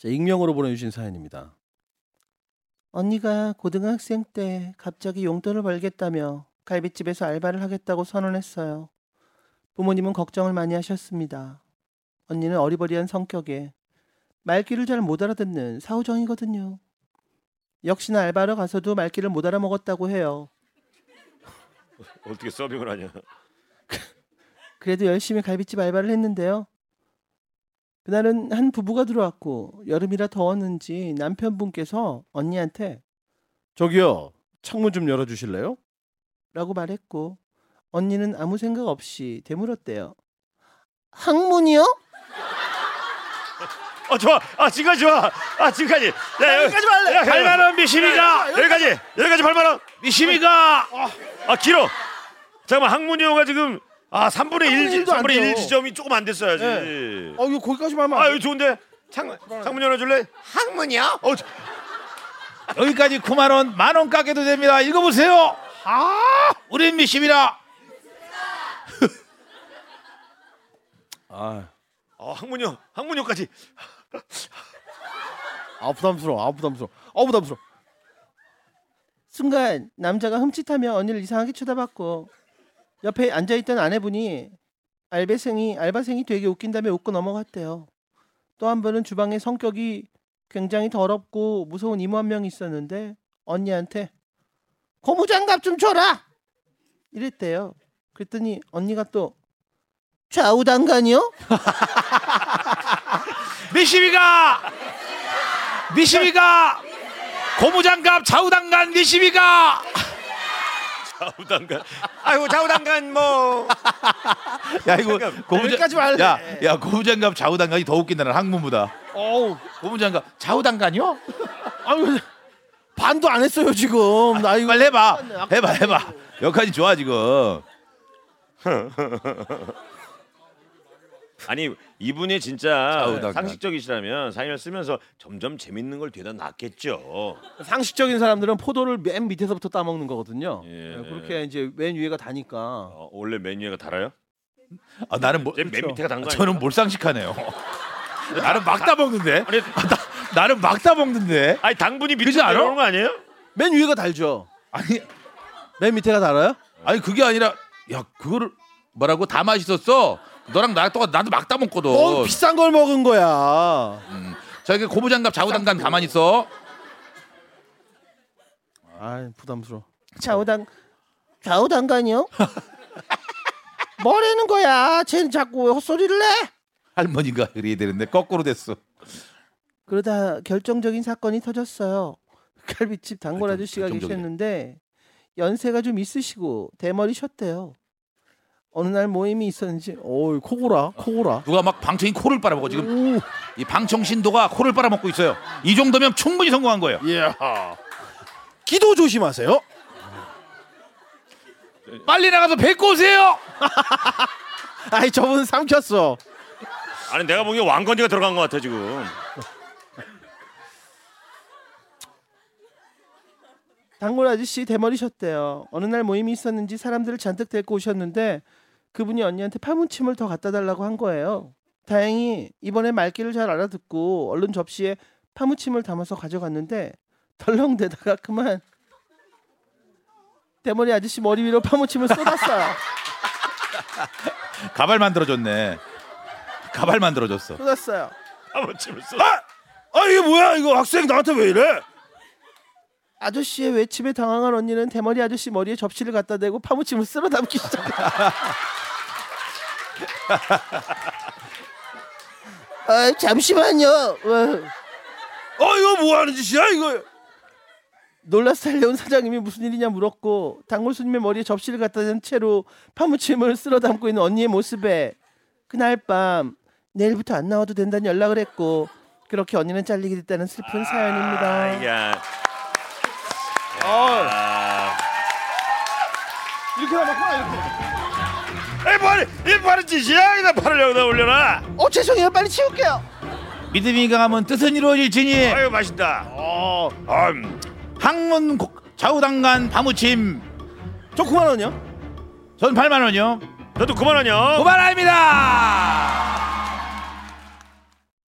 자, 익명으로 보내주신 사연입니다. 언니가 고등학생 때 갑자기 용돈을 벌겠다며 갈비집에서 알바를 하겠다고 선언했어요. 부모님은 걱정을 많이 하셨습니다. 언니는 어리버리한 성격에 말귀를 잘 못 알아듣는 사후정이거든요. 역시나 알바를 가서도 말귀를 못 알아먹었다고 해요. 어떻게 서빙을 하냐? 그래도 열심히 갈비집 알바를 했는데요. 그날은 한 부부가 들어왔고 여름이라 더웠는지 남편분께서 언니한테 저기요 창문 좀 열어주실래요? 라고 말했고 언니는 아무 생각 없이 되물었대요. 항문이요? 어 좋아. 아 지금까지 좋아. 아 지금까지. 야, 여기까지 말래. 야, 8만 원 미심이가 여기까지. 여기까지 8만 원. 미심이가 아 길어. 잠깐만 항문이호가 지금 아 3분의 1 일도 안 3분의 1 돼요. 지점이 조금 안 됐어야지. 네. 어 이거 거기까지만 하면 아안 여기 좋은데 창 창문 열어줄래? 항문이야? 어 저- 여기까지 9만 원, 만 원 깎여도 됩니다. 읽어보세요. 아, 우린 미심이라. 아, 어 항문이호 항문이호까지. 아 부담스러워. 아 부담스러워. 아 부담스러워. 순간 남자가 흠칫하며 언니를 이상하게 쳐다봤고 옆에 앉아있던 아내분이 알바생이 알바생이 되게 웃긴다며 웃고 넘어갔대요. 또 한 번은 주방에 성격이 굉장히 더럽고 무서운 이모 한 명 있었는데 언니한테 고무장갑 좀 줘라 이랬대요. 그랬더니 언니가 또 좌우단간이요? 미심이가 미심이가 고무장갑 좌우당간 미심이가 좌우당간. 아이고 좌우당간 뭐. 야 이거 고무장 여기까지 말래. 야, 야 고무장갑 좌우당간이 더 웃긴다 는 항문보다 어우 고무장갑 좌우당간이요? 아유 반도 안 했어요 지금 나 이거 빨리 해봐 해봐 해봐 여기까지 좋아 지금 아니 이분이 진짜 좌우당간. 상식적이시라면 사연을 쓰면서 점점 재밌는 걸 되다 놨겠죠. 상식적인 사람들은 포도를 맨 밑에서부터 따먹는 거거든요. 예. 네, 그렇게 이제 맨 위에가 다니까. 어, 원래 메뉴가 달아요? 아, 나는 뭐, 맨 밑에가 단거 아니야? 저는 몰상식하네요 나는 막 따먹는데 아니, 아, 나, 나는 막 따먹는데 아니 당분이 밑에 그지 않아? 내려오는 거 아니에요? 맨 위에가 달죠. 아니 맨 밑에가 달아요? 아니 그게 아니라 야 그거를 뭐라고 다 맛있었어 너랑 나랑 똑같 나도 막 따먹거든 어 비싼 걸 먹은 거야. 음. 저기 고무장갑 좌우당간 가만히 있어 아 부담스러워. 좌우당 좌우당간이요? 뭐라는 거야? 쟤는 자꾸 왜 헛소리를 내? 할머니가 그래야 되는데 거꾸로 됐어 그러다 결정적인 사건이 터졌어요. 갈비집 단골 아저씨가 결정적이네. 계셨는데 연세가 좀 있으시고 대머리셨대요. 어느 날 모임이 있었는지, 어이 코고라, 코고라. 누가 막 방청인 코를 빨아먹어 지금 이 방청신도가 코를 빨아먹고 있어요 이 정도면 충분히 성공한 거예요 이야. 기도 조심하세요. 빨리 나가서 뵙고 오세요 아이 저분 삼켰어. 아니 내가 보기엔 왕건지가 들어간 것 같아 지금. 단골 아저씨 대머리셨대요. 어느 날 모임이 있었는지 사람들을 잔뜩 데리고 오셨는데 그분이 언니한테 파무침을 더 갖다 달라고 한 거예요. 다행히 이번에 말귀를 잘 알아듣고 얼른 접시에 파무침을 담아서 가져갔는데 덜렁대다가 그만 대머리 아저씨 머리 위로 파무침을 쏟았어요. 가발 만들어줬네 가발 만들어줬어 쏟았어요. 한번 침을 쏘. 아 이게 뭐야? 이거 학생 나한테 왜 이래? 아저씨의 외침에 당황한 언니는 대머리 아저씨 머리에 접시를 갖다 대고 파무침을 쓸어 담기 시작했다. 아 잠시만요. 어 이거 뭐 하는 짓이야 이거? 놀라서 달려온 사장님이 무슨 일이냐 물었고 단골 손님의 머리에 접시를 갖다 댄 채로 파무침을 쓸어 담고 있는 언니의 모습에 그날 밤 내일부터 안 나와도 된다는 연락을 했고 그렇게 언니는 잘리게 됐다는 슬픈 사연입니다. 야. 어. 야. 이렇게 남았구나 이렇게. 에이 뭐하는 이 뭐하는 짓이야? 그냥 팔을 여기다 올려놔. 어 죄송해요 빨리 치울게요. 믿음이 강하면 뜻은 이루어질지니 아유 맛있다. 어. 음. 항문 고- 좌우당간 파무침 저 9만 원이요? 전 8만 원이요 저도 그만하냐? 9만 원입니다